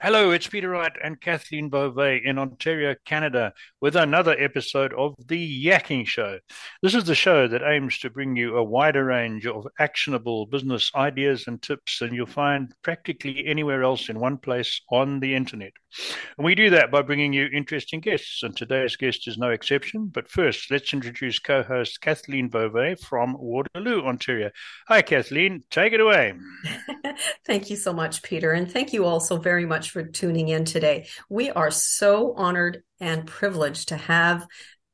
Hello, it's Peter Wright and Kathleen Beauvais in Ontario, Canada, with another episode of The Yakking Show. This is the show that aims to bring you a wider range of actionable business ideas and tips than you'll find practically anywhere else in one place on the internet. And we do that by bringing you interesting guests, and today's guest is no exception. But first, let's introduce co host Kathleen Beauvais from Waterloo, Ontario. Hi, Kathleen, take it away. thank you so much, Peter, and thank you also very much for tuning in today. We are so honored and privileged to have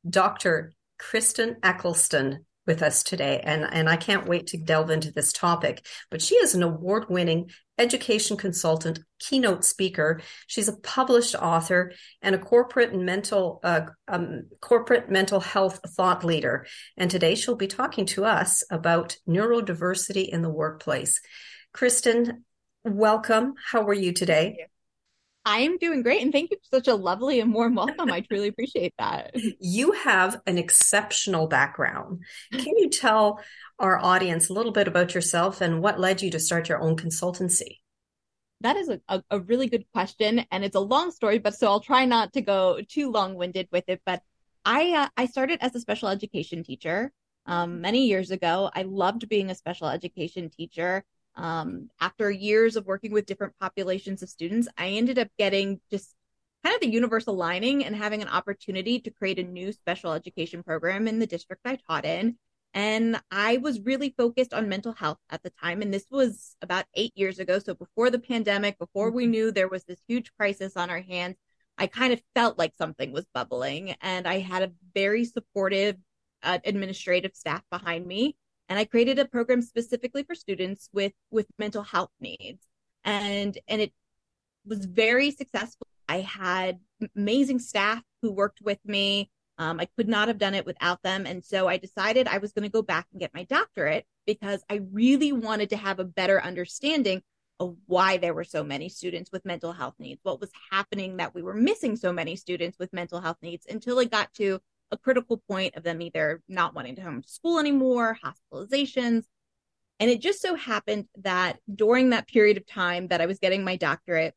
Dr. Kristen Eccleston with us today. And, and I can't wait to delve into this topic. But she is an award winning education consultant, keynote speaker. She's a published author and a corporate and mental uh, um, corporate mental health thought leader. And today she'll be talking to us about neurodiversity in the workplace. Kristen, welcome. How are you today? I'm doing great. And thank you for such a lovely and warm welcome. I truly appreciate that. You have an exceptional background. Can you tell our audience a little bit about yourself and what led you to start your own consultancy? That is a, a, really good question. And it's a long story, but so I'll try not to go too long winded with it. But I, uh, I started as a special education teacher um, many years ago. I loved being a special education teacher um, after years of working with different populations of students, I ended up getting just kind of the universal lining and having an opportunity to create a new special education program in the district I taught in. And I was really focused on mental health at the time. And this was about eight years ago. So before the pandemic, before we mm-hmm. knew there was this huge crisis on our hands, I kind of felt like something was bubbling. And I had a very supportive uh, administrative staff behind me and I created a program specifically for students with with mental health needs, and and it was very successful. I had amazing staff who worked with me. Um, I could not have done it without them, and so I decided I was going to go back and get my doctorate because I really wanted to have a better understanding of why there were so many students with mental health needs, what was happening that we were missing so many students with mental health needs until it got to a critical point of them either not wanting to come to school anymore, hospitalizations. And it just so happened that during that period of time that I was getting my doctorate.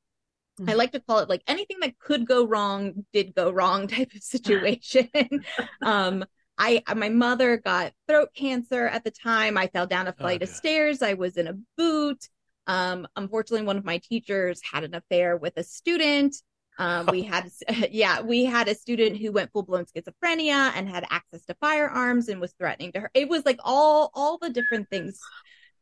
I like to call it like anything that could go wrong did go wrong type of situation. um, I my mother got throat cancer at the time. I fell down a oh, flight oh, of stairs. I was in a boot. Um, unfortunately, one of my teachers had an affair with a student. Um, we had, yeah, we had a student who went full blown schizophrenia and had access to firearms and was threatening to her. It was like all, all the different things.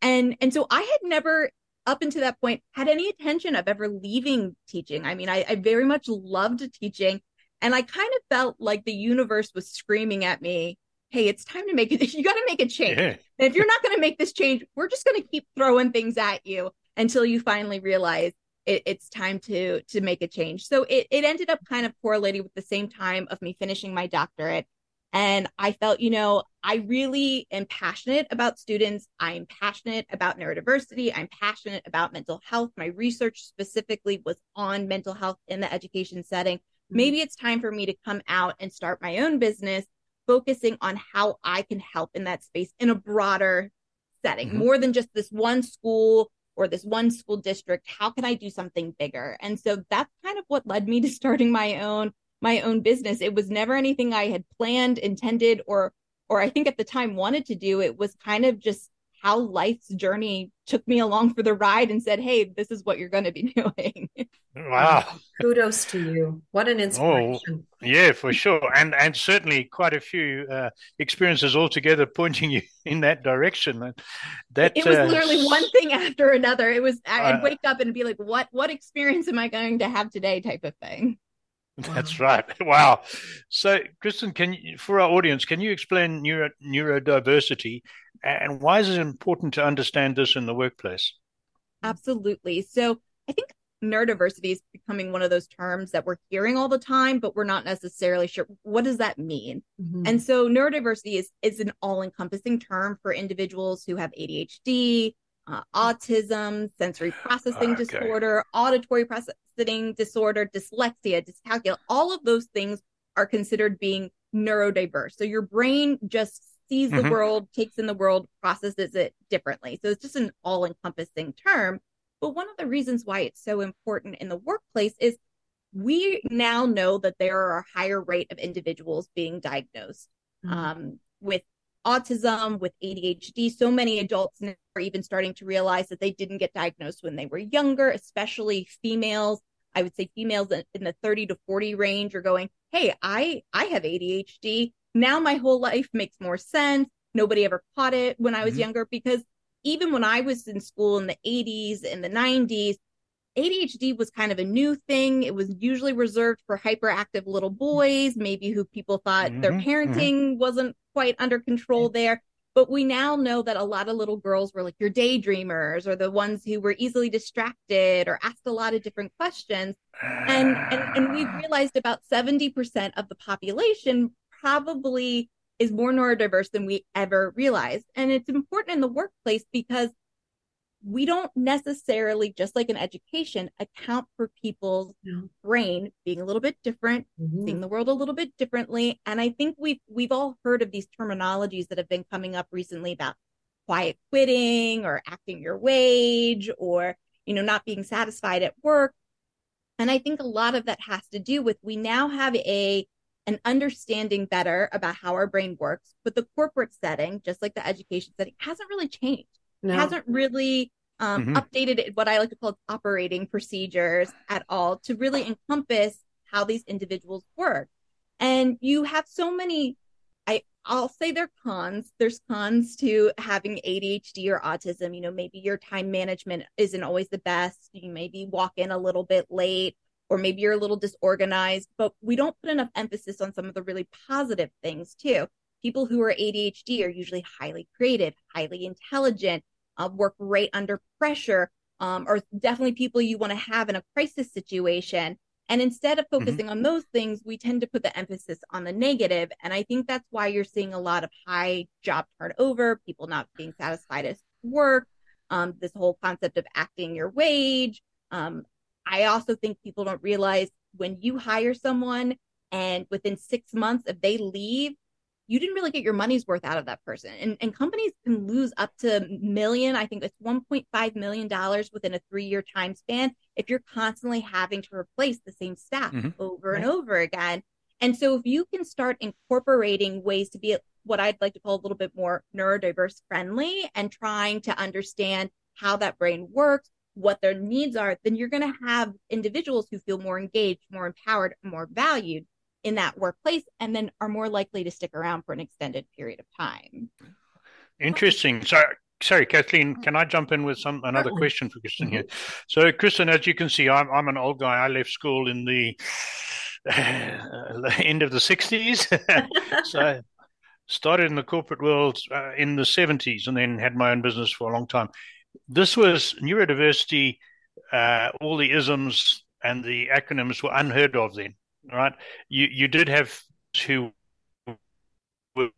And, and so I had never up until that point had any intention of ever leaving teaching. I mean, I, I very much loved teaching and I kind of felt like the universe was screaming at me, Hey, it's time to make it. You got to make a change. Yeah. And if you're not going to make this change, we're just going to keep throwing things at you until you finally realize it, it's time to to make a change. So it, it ended up kind of correlating with the same time of me finishing my doctorate. And I felt, you know, I really am passionate about students. I'm passionate about neurodiversity. I'm passionate about mental health. My research specifically was on mental health in the education setting. Mm-hmm. Maybe it's time for me to come out and start my own business, focusing on how I can help in that space in a broader setting, mm-hmm. more than just this one school or this one school district how can i do something bigger and so that's kind of what led me to starting my own my own business it was never anything i had planned intended or or i think at the time wanted to do it was kind of just how life's journey took me along for the ride and said, Hey, this is what you're going to be doing. Wow. Kudos to you. What an inspiration. Oh, yeah, for sure. And, and certainly quite a few uh, experiences altogether pointing you in that direction. That, it was uh, literally one thing after another. It was, I'd uh, wake up and be like, what, what experience am I going to have today type of thing. That's right. Wow. So, Kristen, can you, for our audience, can you explain neuro, neurodiversity and why is it important to understand this in the workplace? Absolutely. So, I think neurodiversity is becoming one of those terms that we're hearing all the time, but we're not necessarily sure what does that mean. Mm-hmm. And so, neurodiversity is is an all encompassing term for individuals who have ADHD, uh, autism, sensory processing okay. disorder, auditory processing disorder, dyslexia, dyscalculia, all of those things are considered being neurodiverse. So your brain just sees mm-hmm. the world, takes in the world, processes it differently. So it's just an all encompassing term. But one of the reasons why it's so important in the workplace is we now know that there are a higher rate of individuals being diagnosed mm-hmm. um, with autism, with ADHD. So many adults are even starting to realize that they didn't get diagnosed when they were younger, especially females. I would say females in the 30 to 40 range are going, Hey, I, I have ADHD. Now my whole life makes more sense. Nobody ever caught it when I was mm-hmm. younger because even when I was in school in the 80s and the 90s, ADHD was kind of a new thing. It was usually reserved for hyperactive little boys, maybe who people thought mm-hmm, their mm-hmm. parenting mm-hmm. wasn't quite under control there. But we now know that a lot of little girls were like your daydreamers or the ones who were easily distracted or asked a lot of different questions. And and, and we've realized about 70% of the population probably is more neurodiverse than we ever realized. And it's important in the workplace because we don't necessarily, just like in education, account for people's brain being a little bit different, mm-hmm. seeing the world a little bit differently. And I think we've we've all heard of these terminologies that have been coming up recently about quiet quitting or acting your wage or you know not being satisfied at work. And I think a lot of that has to do with we now have a an understanding better about how our brain works, but the corporate setting, just like the education setting, hasn't really changed. No. hasn't really um, mm-hmm. updated what I like to call operating procedures at all to really encompass how these individuals work. And you have so many, I, I'll say they're cons. There's cons to having ADHD or autism. You know, maybe your time management isn't always the best. You maybe walk in a little bit late, or maybe you're a little disorganized, but we don't put enough emphasis on some of the really positive things too. People who are ADHD are usually highly creative, highly intelligent, uh, work right under pressure, um, are definitely people you want to have in a crisis situation. And instead of mm-hmm. focusing mm-hmm. on those things, we tend to put the emphasis on the negative. And I think that's why you're seeing a lot of high job turnover, people not being satisfied at work, um, this whole concept of acting your wage. Um, I also think people don't realize when you hire someone and within six months, if they leave, you didn't really get your money's worth out of that person. And, and companies can lose up to million, I think it's $1.5 million within a three year time span if you're constantly having to replace the same staff mm-hmm. over right. and over again. And so if you can start incorporating ways to be what I'd like to call a little bit more neurodiverse friendly and trying to understand how that brain works, what their needs are, then you're going to have individuals who feel more engaged, more empowered, more valued in that workplace and then are more likely to stick around for an extended period of time. Interesting. Sorry, sorry, Kathleen, can I jump in with some another Certainly. question for Kristen here? Mm-hmm. So, Kristen, as you can see, I'm I'm an old guy. I left school in the, uh, end of the '60s, so started in the corporate world uh, in the '70s, and then had my own business for a long time. This was neurodiversity. Uh, all the isms and the acronyms were unheard of then right? You you did have who were,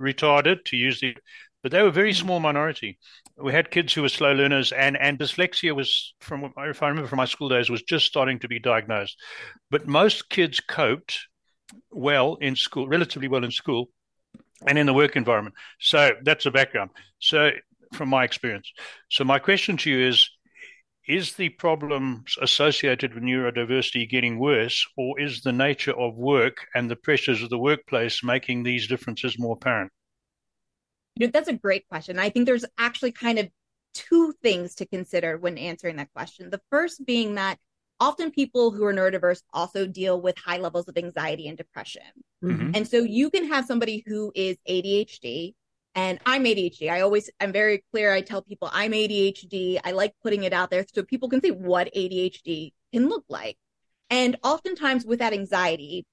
retarded to use the, but they were a very small minority. We had kids who were slow learners, and and dyslexia was from if I remember from my school days was just starting to be diagnosed. But most kids coped well in school, relatively well in school, and in the work environment. So that's the background. So from my experience. So my question to you is is the problems associated with neurodiversity getting worse, or is the nature of work and the pressures of the workplace making these differences more apparent? You know, that's a great question. I think there's actually kind of two things to consider when answering that question. The first being that often people who are neurodiverse also deal with high levels of anxiety and depression. Mm-hmm. And so you can have somebody who is ADHD and I'm ADHD. I always, I'm very clear. I tell people I'm ADHD. I like putting it out there so people can see what ADHD can look like. And oftentimes with that anxiety,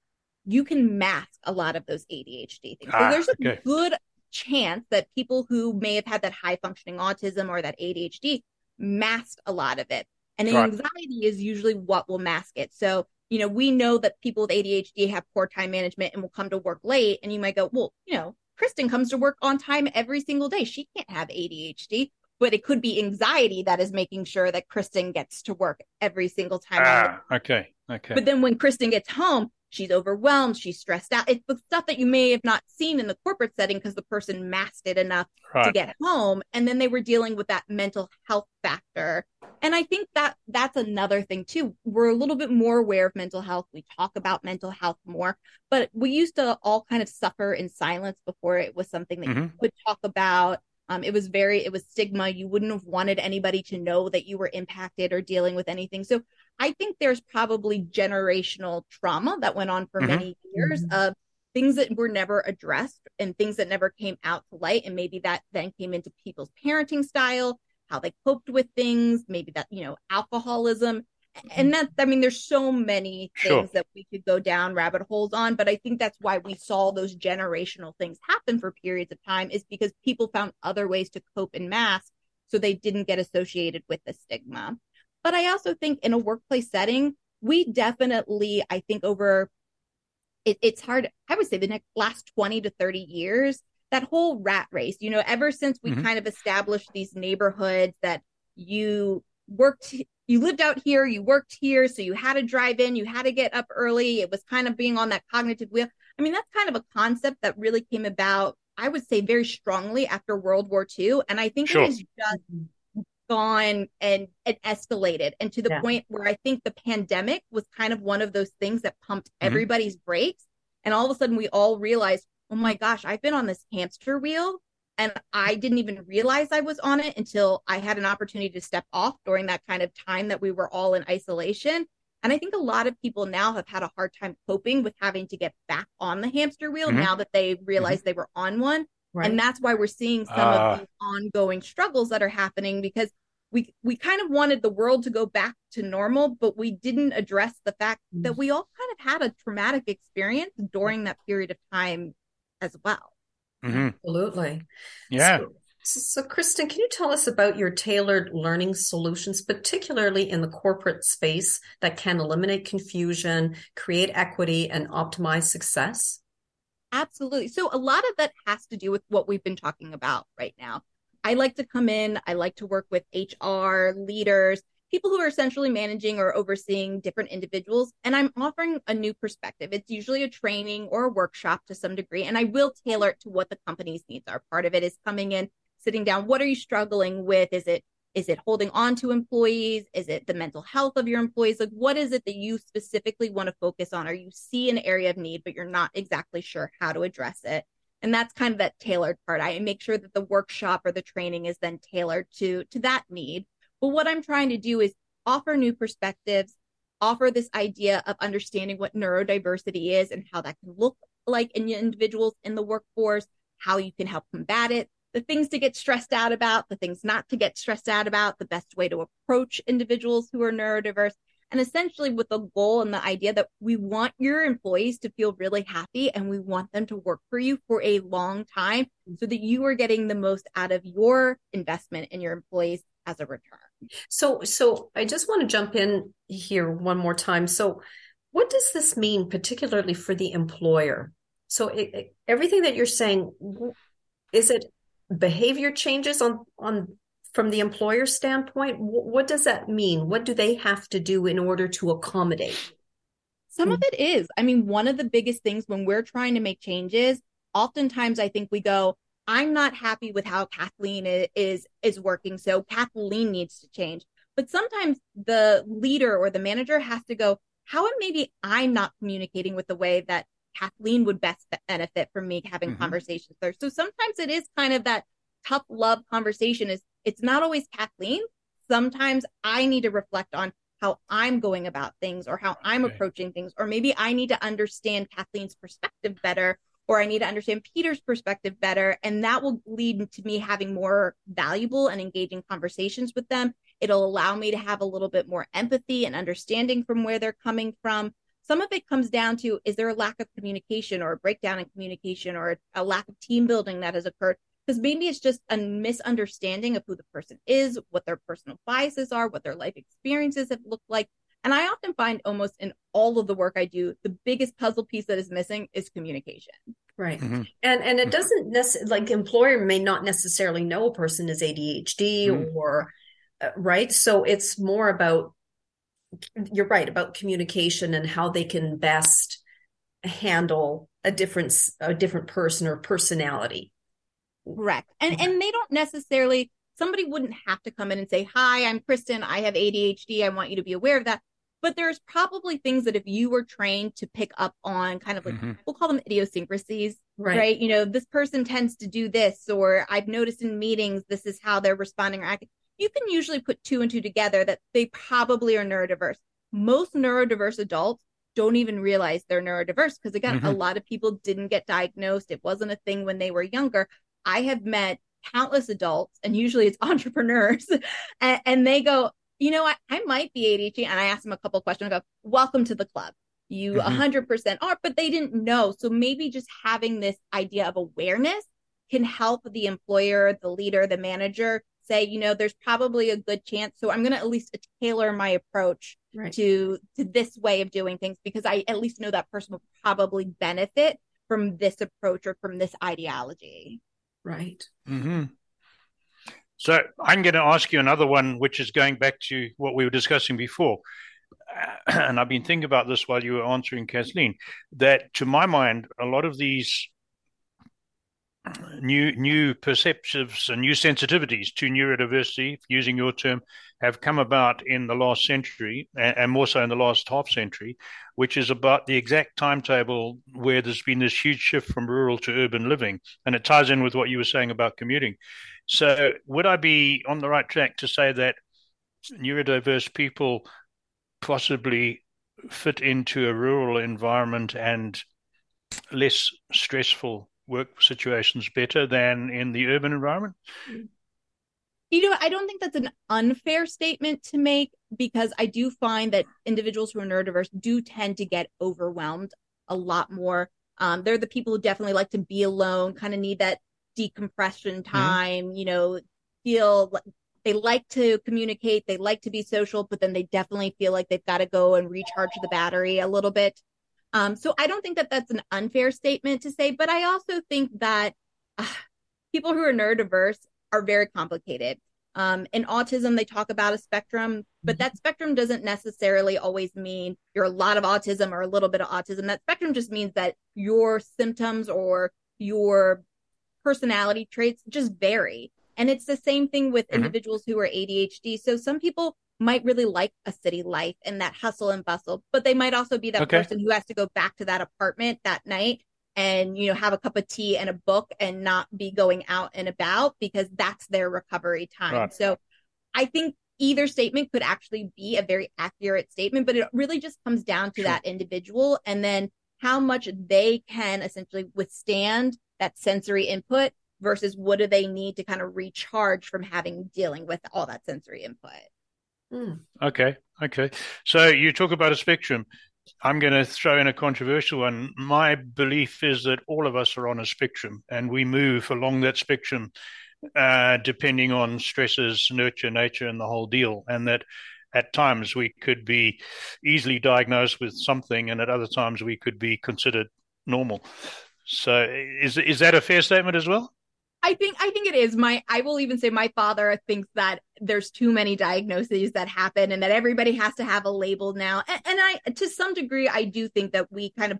you can mask a lot of those ADHD things. Ah, so there's a okay. good chance that people who may have had that high functioning autism or that ADHD masked a lot of it. And anxiety is usually what will mask it. So, you know, we know that people with ADHD have poor time management and will come to work late. And you might go, well, you know, Kristen comes to work on time every single day. She can't have ADHD, but it could be anxiety that is making sure that Kristen gets to work every single time. Ah, okay. Okay. But then when Kristen gets home, she's overwhelmed, she's stressed out. It's the stuff that you may have not seen in the corporate setting because the person masked it enough right. to get home. And then they were dealing with that mental health factor And I think that that's another thing too. We're a little bit more aware of mental health. We talk about mental health more, but we used to all kind of suffer in silence before it was something that mm-hmm. you could talk about. Um, it was very, it was stigma. You wouldn't have wanted anybody to know that you were impacted or dealing with anything. So I think there's probably generational trauma that went on for mm-hmm. many years mm-hmm. of things that were never addressed and things that never came out to light. And maybe that then came into people's parenting style, how they coped with things, maybe that, you know, alcoholism. And that, I mean, there's so many things sure. that we could go down rabbit holes on, but I think that's why we saw those generational things happen for periods of time is because people found other ways to cope and mask so they didn't get associated with the stigma. But I also think in a workplace setting, we definitely, I think over it, it's hard. I would say the next last 20 to 30 years, that whole rat race, you know, ever since we mm-hmm. kind of established these neighborhoods that you worked, you lived out here, you worked here, so you had to drive in, you had to get up early. It was kind of being on that cognitive wheel. I mean, that's kind of a concept that really came about, I would say, very strongly after World War II. And I think sure. it has just gone and, and escalated and to the yeah. point where I think the pandemic was kind of one of those things that pumped mm-hmm. everybody's brakes. And all of a sudden we all realized, oh my gosh, I've been on this hamster wheel and I didn't even realize I was on it until I had an opportunity to step off during that kind of time that we were all in isolation. And I think a lot of people now have had a hard time coping with having to get back on the hamster wheel mm-hmm. now that they realized mm-hmm. they were on one. Right. And that's why we're seeing some uh, of the ongoing struggles that are happening because we we kind of wanted the world to go back to normal, but we didn't address the fact mm. that we all kind of had a traumatic experience during that period of time as well. Mm-hmm. Absolutely. Yeah. So, so, Kristen, can you tell us about your tailored learning solutions, particularly in the corporate space that can eliminate confusion, create equity, and optimize success? Absolutely. So, a lot of that has to do with what we've been talking about right now. I like to come in, I like to work with HR leaders, people who are essentially managing or overseeing different individuals. And I'm offering a new perspective. It's usually a training or a workshop to some degree, and I will tailor it to what the company's needs are. Part of it is coming in, sitting down. What are you struggling with? Is it is it holding on to employees? Is it the mental health of your employees? Like, what is it that you specifically want to focus on, or you see an area of need, but you're not exactly sure how to address it? And that's kind of that tailored part. I make sure that the workshop or the training is then tailored to to that need. But what I'm trying to do is offer new perspectives, offer this idea of understanding what neurodiversity is and how that can look like in individuals in the workforce, how you can help combat it, the things to get stressed out about, the things not to get stressed out about, the best way to approach individuals who are neurodiverse. And essentially with the goal and the idea that we want your employees to feel really happy and we want them to work for you for a long time mm-hmm. so that you are getting the most out of your investment in your employees as a return. So so I just want to jump in here one more time. So what does this mean particularly for the employer? So it, it, everything that you're saying is it behavior changes on on from the employer standpoint, what does that mean? What do they have to do in order to accommodate? Some of it is. I mean, one of the biggest things when we're trying to make changes, oftentimes I think we go, I'm not happy with how Kathleen is is working, so Kathleen needs to change. But sometimes the leader or the manager has to go, how am maybe I'm not communicating with the way that Kathleen would best benefit from me having mm-hmm. conversations there. So sometimes it is kind of that tough love conversation is it's not always Kathleen. Sometimes I need to reflect on how I'm going about things or how I'm okay. approaching things, or maybe I need to understand Kathleen's perspective better, or I need to understand Peter's perspective better. And that will lead to me having more valuable and engaging conversations with them. It'll allow me to have a little bit more empathy and understanding from where they're coming from. Some of it comes down to is there a lack of communication or a breakdown in communication or a lack of team building that has occurred? Because maybe it's just a misunderstanding of who the person is, what their personal biases are, what their life experiences have looked like. And I often find almost in all of the work I do, the biggest puzzle piece that is missing is communication. Right. Mm-hmm. And and it doesn't necessarily like employer may not necessarily know a person is ADHD mm-hmm. or uh, right. So it's more about you're right about communication and how they can best handle a different a different person or personality Correct. And and they don't necessarily somebody wouldn't have to come in and say, Hi, I'm Kristen. I have ADHD. I want you to be aware of that. But there's probably things that if you were trained to pick up on kind of like, mm-hmm. we'll call them idiosyncrasies, right. right? You know, this person tends to do this, or I've noticed in meetings, this is how they're responding or acting. You can usually put two and two together that they probably are neurodiverse. Most neurodiverse adults don't even realize they're neurodiverse because again mm-hmm. a lot of people didn't get diagnosed it wasn't a thing when they were younger i have met countless adults and usually it's entrepreneurs and, and, they go you know I, I might be adhd and i ask them a couple questions I go welcome to the club you mm-hmm. 100% are but they didn't know so maybe just having this idea of awareness can help the employer the leader the manager say you know there's probably a good chance so i'm going to at least tailor my approach right. to to this way of doing things because I at least know that person will probably benefit from this approach or from this ideology. Right. Mm-hmm. So I'm going to ask you another one, which is going back to what we were discussing before. And I've been thinking about this while you were answering Kathleen, that to my mind, a lot of these new new perceptives and new sensitivities to neurodiversity, using your term, have come about in the last century, and, and, more so in the last half century, which is about the exact timetable where there's been this huge shift from rural to urban living, and it ties in with what you were saying about commuting. So, would I be on the right track to say that neurodiverse people possibly fit into a rural environment and less stressful work situations better than in the urban environment? Mm. You know, I don't think that's an unfair statement to make because I do find that individuals who are neurodiverse do tend to get overwhelmed a lot more. Um, they're the people who definitely like to be alone, kind of need that decompression mm-hmm. time, mm-hmm. you know, feel like they like to communicate, they like to be social, but then they definitely feel like they've got to go and recharge the battery a little bit. Um, so I don't think that that's an unfair statement to say, but I also think that uh, people who are neurodiverse are very complicated. Um, in autism, they talk about a spectrum, but that spectrum doesn't necessarily always mean you're a lot of autism or a little bit of autism. That spectrum just means that your symptoms or your personality traits just vary. And it's the same thing with mm-hmm. individuals who are ADHD. So some people might really like a city life and that hustle and bustle, but they might also be that okay. person who has to go back to that apartment that night and you know have a cup of tea and a book and not be going out and about because that's their recovery time. Right. So I think either statement could actually be a very accurate statement, but it really just comes down to sure. that individual and then how much they can essentially withstand that sensory input versus what do they need to kind of recharge from having dealing with all that sensory input. Mm. Okay, okay. So you talk about a spectrum. I'm going to throw in a controversial one. My belief is that all of us are on a spectrum and we move along that spectrum uh, depending on stresses, nurture, nature, and the whole deal. And that at times we could be easily diagnosed with something, and at other times we could be considered normal. So, is is that a fair statement as well? I think I think it is. My I will even say my father thinks that there's too many diagnoses that happen and that everybody has to have a label now. And, and I to some degree I do think that we kind of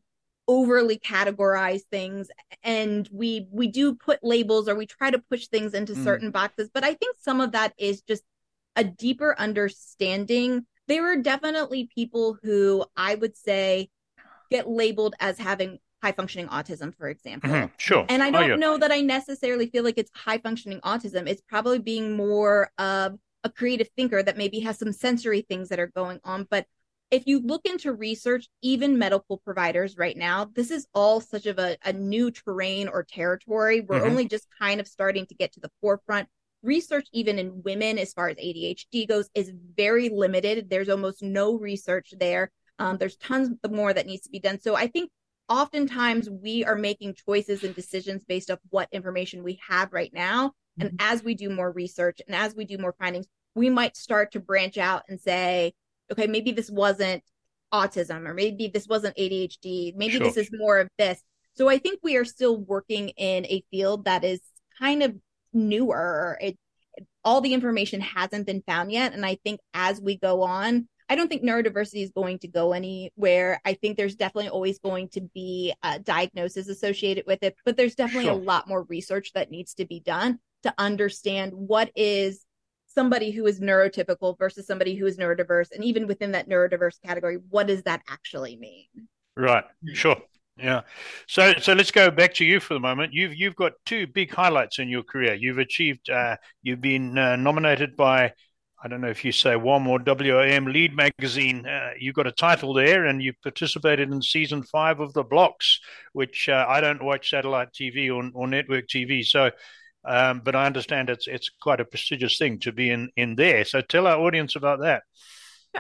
overly categorize things and we we do put labels or we try to push things into mm. certain boxes, but I think some of that is just a deeper understanding. There are definitely people who I would say get labeled as having high functioning autism, for example. Mm-hmm, sure. And I don't oh, yeah. know that I necessarily feel like it's high functioning autism. It's probably being more of a creative thinker that maybe has some sensory things that are going on. But if you look into research, even medical providers right now, this is all such of a, a new terrain or territory. We're mm-hmm. only just kind of starting to get to the forefront. Research, even in women, as far as ADHD goes, is very limited. There's almost no research there. Um, there's tons more that needs to be done. So I think oftentimes we are making choices and decisions based off what information we have right now. And mm-hmm. as we do more research and as we do more findings, we might start to branch out and say, okay, maybe this wasn't autism or maybe this wasn't ADHD. Maybe sure. this is more of this. So I think we are still working in a field that is kind of newer. It, all the information hasn't been found yet. And I think as we go on, I don't think neurodiversity is going to go anywhere. I think there's definitely always going to be a diagnosis associated with it, but there's definitely sure. a lot more research that needs to be done. to understand what is somebody who is neurotypical versus somebody who is neurodiverse. And even within that neurodiverse category what does that actually mean? Right. Sure. Yeah. So so let's go back to you for the moment. You've you've got two big highlights in your career. You've achieved uh, you've been uh, nominated by I don't know if you say WOM or WOM Lead Magazine. Uh, you got a title there, and you participated in season five of The Blocks, which uh, I don't watch satellite TV or, or network TV. So, um, but I understand it's it's quite a prestigious thing to be in in there. So, tell our audience about that.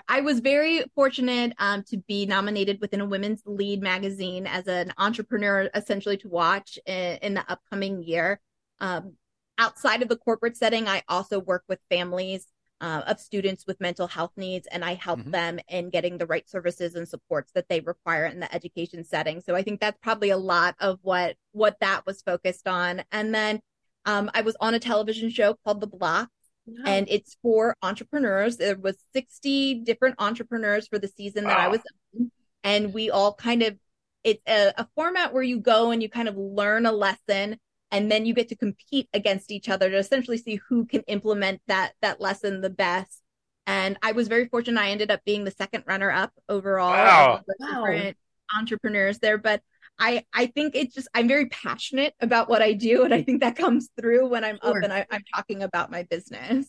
I was very fortunate um, to be nominated within a women's lead magazine as an entrepreneur, essentially to watch in, in the upcoming year. Um, outside of the corporate setting, I also work with families uh, of students with mental health needs, and I help mm-hmm. them in getting the right services and supports that they require in the education setting. So I think that's probably a lot of what what that was focused on. And then um, I was on a television show called The Block, and it's for entrepreneurs. There was 60 different entrepreneurs for the season that wow. I was in, and we all kind of it's a, a format where you go and you kind of learn a lesson and then you get to compete against each other to essentially see who can implement that that lesson the best and i was very fortunate i ended up being the second runner up overall wow. wow. entrepreneurs there but i i think it's just i'm very passionate about what i do and i mm. think that comes through when i'm sure. up and I, i'm talking about my business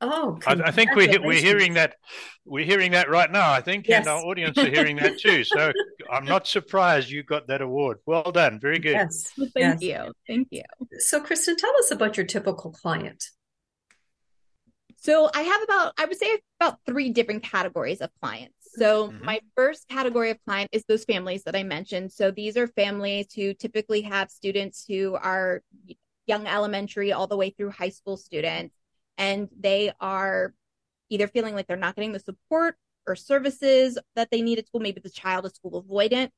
Oh, I, I, think we're we're hearing that we're hearing that right now. I think, yes. and our audience are hearing that too. So I'm not surprised you got that award. Well done, very good. Yes, thank yes. you, thank you. So, Kristen, tell us about your typical client. So I have about I would say about three different categories of clients. So mm-hmm. my first category of client is those families that I mentioned. So these are families who typically have students who are young elementary all the way through high school students and they are either feeling like they're not getting the support or services that they need at school. Maybe the child is school avoidant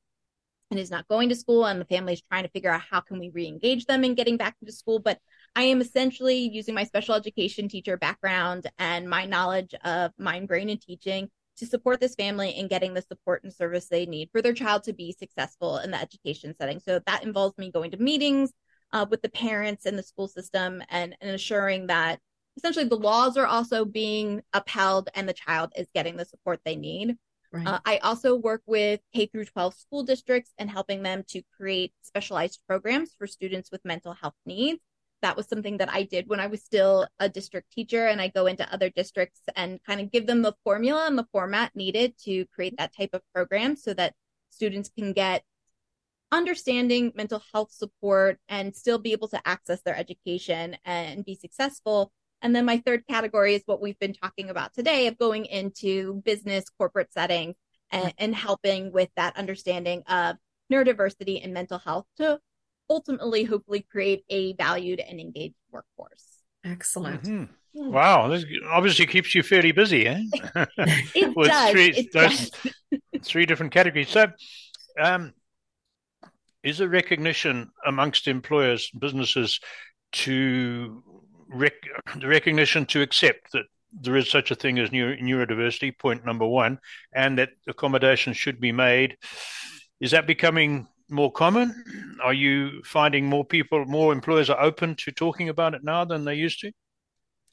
and is not going to school, and the family is trying to figure out how can we re-engage them in getting back into school. But I am essentially using my special education teacher background and my knowledge of mind, brain, and teaching to support this family in getting the support and service they need for their child to be successful in the education setting. So that involves me going to meetings uh, with the parents and the school system and, and ensuring that essentially the laws are also being upheld and the child is getting the support they need. Right. Uh, I also work with K through 12 school districts and helping them to create specialized programs for students with mental health needs. That was something that I did when I was still a district teacher, and I go into other districts and kind of give them the formula and the format needed to create that type of program so that students can get understanding mental health support and still be able to access their education and be successful and then my third category is what we've been talking about today of going into business, corporate settings, and, and helping with that understanding of neurodiversity and mental health to ultimately, hopefully, create a valued and engaged workforce. Excellent. Mm-hmm. Wow, this obviously keeps you fairly busy, eh? it With does. Three, it does. three different categories. So, um, is a recognition amongst employers, businesses, to rec- the recognition to accept that there is such a thing as neuro- neurodiversity, point number one, and that accommodations should be made. Is that becoming more common? Are you finding more people, more employers are open to talking about it now than they used to?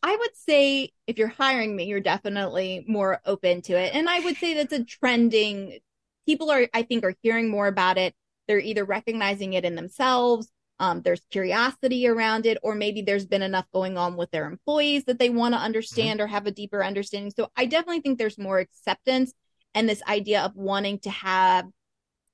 I would say if you're hiring me, you're definitely more open to it. And I would say that's a trending, people are, I think, are hearing more about it. They're either recognizing it in themselves um, there's curiosity around it, or maybe there's been enough going on with their employees that they want to understand mm-hmm. or have a deeper understanding. So I definitely think there's more acceptance and this idea of wanting to have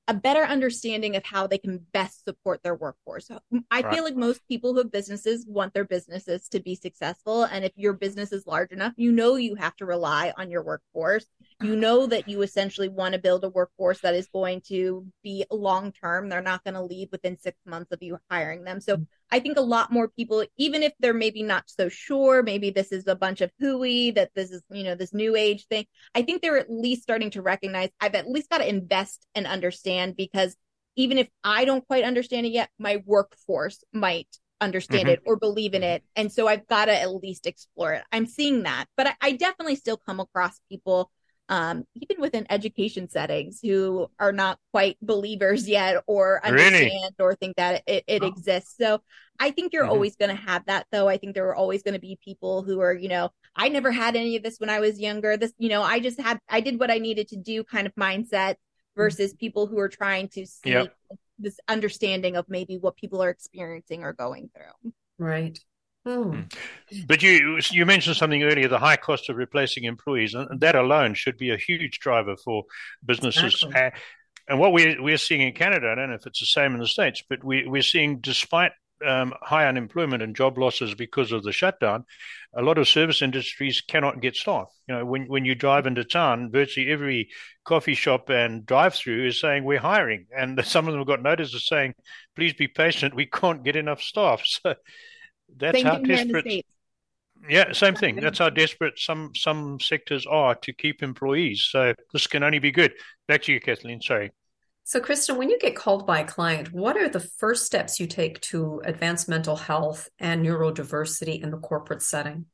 a better understanding of how they can best support their workforce. I right. feel like most people who have businesses want their businesses to be successful. And if your business is large enough, you know you have to rely on your workforce. You know that you essentially want to build a workforce that is going to be long term. They're not going to leave within six months of you hiring them. So I think a lot more people, even if they're maybe not so sure, maybe this is a bunch of hooey, that this is, you know, this new age thing. I think they're at least starting to recognize I've at least got to invest and understand because even if I don't quite understand it yet, my workforce might understand mm-hmm. it or believe in it. And so I've got to at least explore it. I'm seeing that, but I, I definitely still come across people um, even within education settings who are not quite believers yet or understand Really? or think that it, it Oh. exists. So I think you're Mhm. always going to have that though. I think there are always going to be people who are, you know, I never had any of this when I was younger. This, you know, I just had, I did what I needed to do kind of mindset versus people who are trying to see Yep. this understanding of maybe what people are experiencing or going through. Right. Hmm. But you you mentioned something earlier, the high cost of replacing employees, and that alone should be a huge driver for businesses. Exactly. Uh, and what we're we're seeing in Canada, I don't know if it's the same in the states, but we we're seeing despite um, high unemployment and job losses because of the shutdown, a lot of service industries cannot get staff. You know, when when you drive into town, virtually every coffee shop and drive-through is saying we're hiring, and some of them have got notices saying, "Please be patient, we can't get enough staff." So that's Same how thing here in the desperate. Yeah, same thing. That's how desperate some some sectors are to keep employees. So this can only be good. Back to you, Kathleen. Sorry. So, Kristen, when you get called by a client, what are the first steps you take to advance mental health and neurodiversity in the corporate setting?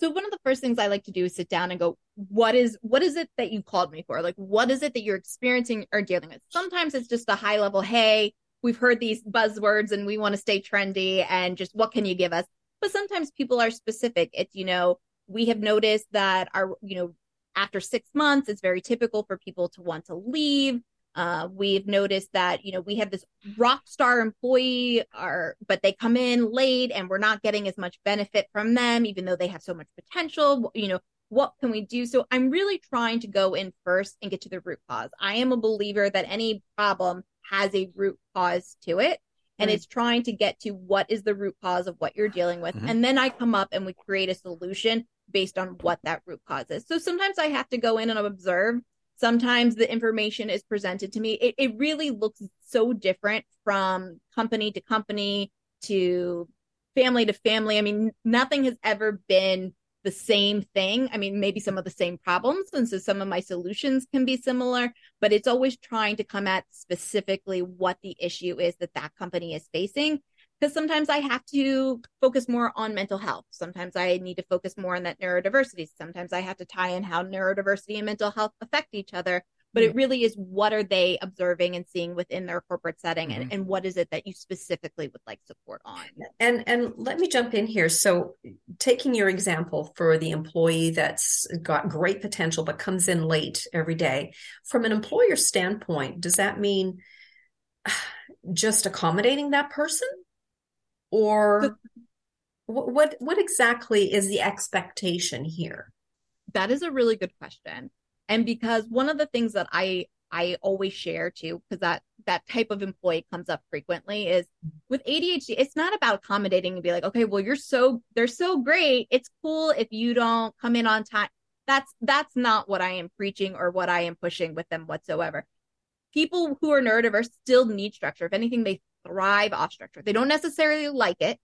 So one of the first things I like to do is sit down and go, what is what is it that you called me for? Like what is it that you're experiencing or dealing with? Sometimes it's just a high level, hey, we've heard these buzzwords and we want to stay trendy and just what can you give us? But sometimes people are specific. It's, you know, we have noticed that our, you know, after six months, it's very typical for people to want to leave. Uh, we've noticed that, you know, we have this rock star employee are, but they come in late and we're not getting as much benefit from them, even though they have so much potential. You know, what can we do? So I'm really trying to go in first and get to the root cause. I am a believer that any problem has a root cause to it. And Right. it's trying to get to what is the root cause of what you're dealing with. Mhm. And then I come up and we create a solution based on what that root cause is. So sometimes I have to go in and observe. Sometimes the information is presented to me. It, it really looks so different from company to company to family to family. I mean, nothing has ever been the same thing. I mean, maybe some of the same problems. And so some of my solutions can be similar, but it's always trying to come at specifically what the issue is that that company is facing. Because sometimes I have to focus more on mental health. Sometimes I need to focus more on that neurodiversity. Sometimes I have to tie in how neurodiversity and mental health affect each other. But it mm-hmm. really is what are they observing and seeing within their corporate setting and, mm-hmm. and what is it that you specifically would like support on? And and let me jump in here. So, taking your example for the employee that's got great potential but comes in late every day, from an employer standpoint, does that mean just accommodating that person, or what what, what exactly is the expectation here? That is a really good question. And because one of the things that I I always share too, because that that type of employee comes up frequently is with ADHD, it's not about accommodating and be like, okay, well, you're so they're so great. It's cool if you don't come in on time. That's that's not what I am preaching or what I am pushing with them whatsoever. People who are neurodiverse still need structure. If anything, they thrive off structure. They don't necessarily like it,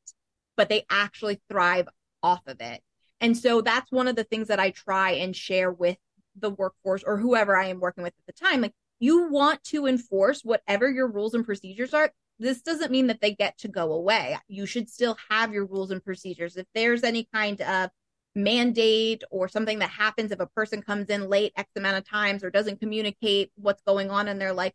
but they actually thrive off of it. And so that's one of the things that I try and share with the workforce or whoever I am working with at the time. Like, you want to enforce whatever your rules and procedures are. This doesn't mean that they get to go away. You should still have your rules and procedures. If there's any kind of mandate or something that happens if a person comes in late X amount of times or doesn't communicate what's going on in their life,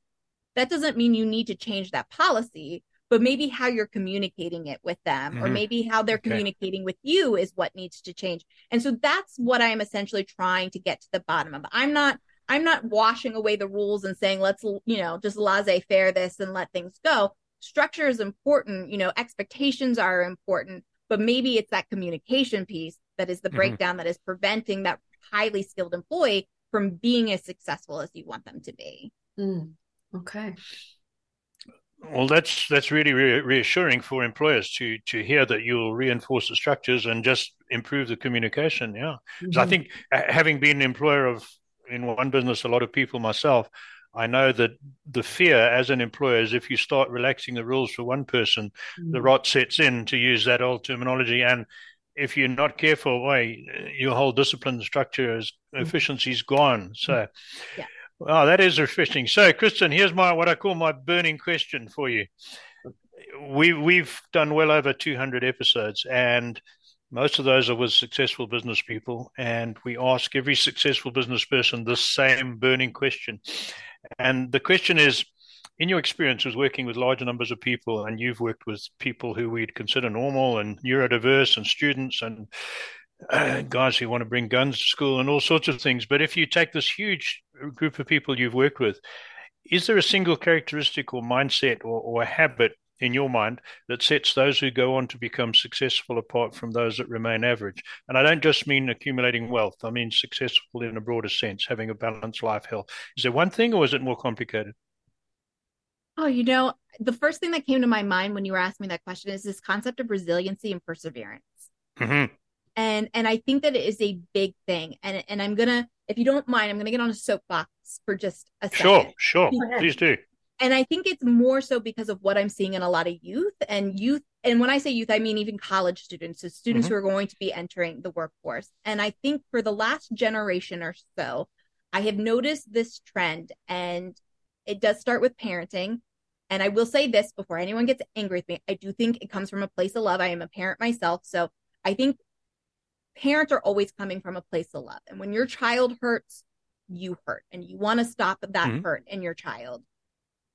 that doesn't mean you need to change that policy but maybe how you're communicating it with them mm-hmm. or maybe how they're okay. communicating with you is what needs to change and so that's what i'm essentially trying to get to the bottom of i'm not i'm not washing away the rules and saying let's you know just laissez-faire this and let things go structure is important you know expectations are important but maybe it's that communication piece that is the mm-hmm. breakdown that is preventing that highly skilled employee from being as successful as you want them to be mm. okay well, that's that's really re- reassuring for employers to to hear that you'll reinforce the structures and just improve the communication. Yeah, mm-hmm. so I think having been an employer of in one business, a lot of people myself, I know that the fear as an employer is if you start relaxing the rules for one person, mm-hmm. the rot sets in to use that old terminology, and if you're not careful, way your whole discipline structure is mm-hmm. efficiency is gone. So. Yeah. Oh, that is refreshing. So, Kristen, here's my what I call my burning question for you. We we've done well over 200 episodes, and Most of those are with successful business people, and we ask every successful business person the same burning question. And the question is in your experience with working with larger numbers of people, and you've worked with people who we'd consider normal and neurodiverse and students and uh, guys who want to bring guns to school and all sorts of things. But if you take this huge group of people you've worked with, is there a single characteristic or mindset or, or a habit in your mind that sets those who go on to become successful apart from those that remain average? And I don't just mean accumulating wealth, I mean successful in a broader sense, having a balanced life health. Is there one thing or is it more complicated? Oh, you know, the first thing that came to my mind when you were asking me that question is this concept of resiliency and perseverance. Mm-hmm. And and I think that it is a big thing. And and I'm gonna, if you don't mind, I'm gonna get on a soapbox for just a second. Sure, sure. Please do. And I think it's more so because of what I'm seeing in a lot of youth and youth. And when I say youth, I mean even college students, so students mm-hmm. who are going to be entering the workforce. And I think for the last generation or so, I have noticed this trend and it does start with parenting. And I will say this before anyone gets angry with me. I do think it comes from a place of love. I am a parent myself. So I think parents are always coming from a place of love. And when your child hurts, you hurt and you want to stop that mm-hmm. hurt in your child.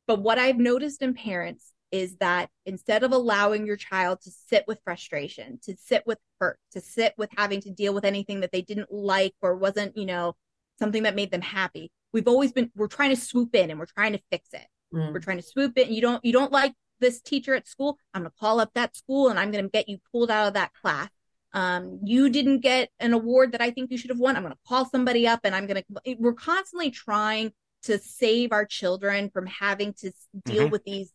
But what I've noticed in parents is that instead of allowing your child to sit with frustration, to sit with hurt, to sit with having to deal with anything that they didn't like or wasn't, you know, something that made them happy, we've always been we're trying to swoop in and we're trying to fix it mm. we're trying to swoop it and you don't you don't like this teacher at school i'm going to call up that school and i'm going to get you pulled out of that class um, you didn't get an award that i think you should have won i'm going to call somebody up and i'm going to we're constantly trying to save our children from having to deal mm-hmm. with these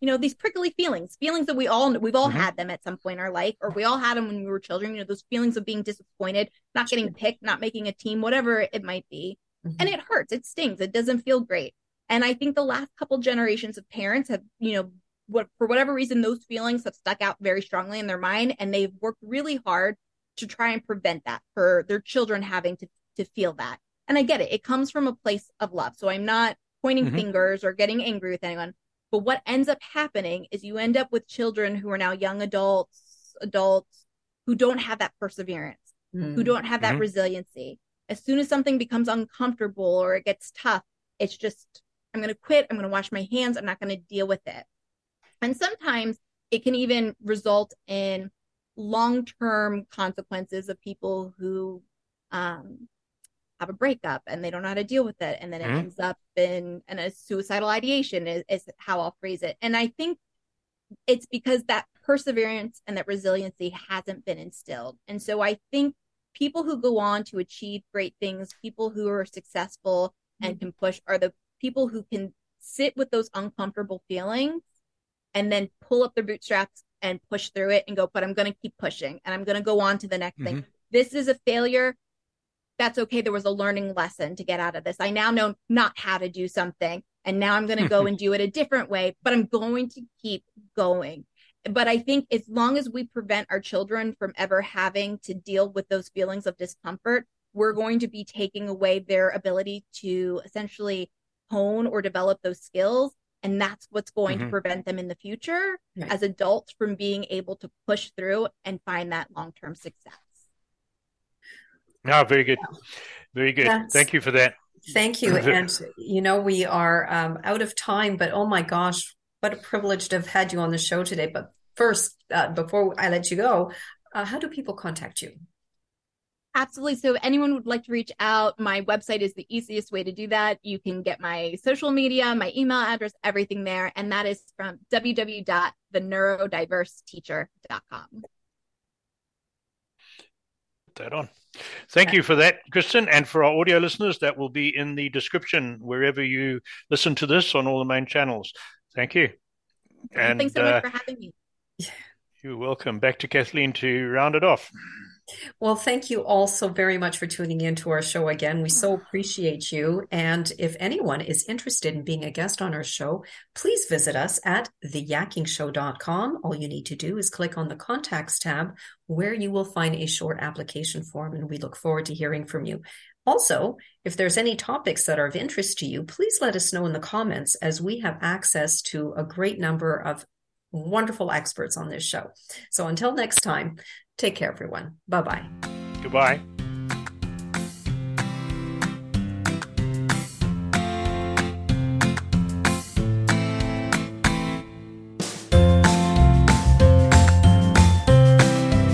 you know these prickly feelings feelings that we all we've all mm-hmm. had them at some point in our life or we all had them when we were children you know those feelings of being disappointed not getting picked not making a team whatever it might be mm-hmm. and it hurts it stings it doesn't feel great and i think the last couple generations of parents have you know what for whatever reason those feelings have stuck out very strongly in their mind and they've worked really hard to try and prevent that for their children having to to feel that and i get it it comes from a place of love so i'm not pointing mm-hmm. fingers or getting angry with anyone but what ends up happening is you end up with children who are now young adults adults who don't have that perseverance mm-hmm. who don't have that mm-hmm. resiliency as soon as something becomes uncomfortable or it gets tough, it's just, I'm going to quit. I'm going to wash my hands. I'm not going to deal with it. And sometimes it can even result in long term consequences of people who um, have a breakup and they don't know how to deal with it. And then it mm-hmm. ends up in, in a suicidal ideation, is, is how I'll phrase it. And I think it's because that perseverance and that resiliency hasn't been instilled. And so I think people who go on to achieve great things, people who are successful and mm-hmm. can push are the people who can sit with those uncomfortable feelings and then pull up their bootstraps and push through it and go, but I'm going to keep pushing and I'm going to go on to the next mm-hmm. thing. This is a failure. That's okay. There was a learning lesson to get out of this. I now know not how to do something. And now I'm going to go and do it a different way, but I'm going to keep going but I think as long as we prevent our children from ever having to deal with those feelings of discomfort, we're going to be taking away their ability to essentially hone or develop those skills. And that's what's going mm-hmm. to prevent them in the future right. as adults from being able to push through and find that long term success. No, very good. Very good. That's, Thank you for that. Thank you. and, you know, we are um, out of time, but oh my gosh, what a privilege to have had you on the show today. But first, uh, before I let you go, uh, how do people contact you? Absolutely. So, anyone would like to reach out, my website is the easiest way to do that. You can get my social media, my email address, everything there. And that is from www.theneurodiverseteacher.com. Put that on. Thank you for that, Kristen. And for our audio listeners, that will be in the description wherever you listen to this on all the main channels. Thank you. And thanks so much uh, for having me. You're welcome. Back to Kathleen to round it off. Well, thank you all so very much for tuning in to our show again. We so appreciate you. And if anyone is interested in being a guest on our show, please visit us at theyakkingshow.com. All you need to do is click on the contacts tab where you will find a short application form. And we look forward to hearing from you. Also, if there's any topics that are of interest to you, please let us know in the comments as we have access to a great number of wonderful experts on this show. So until next time, Take care, everyone. Bye bye. Goodbye.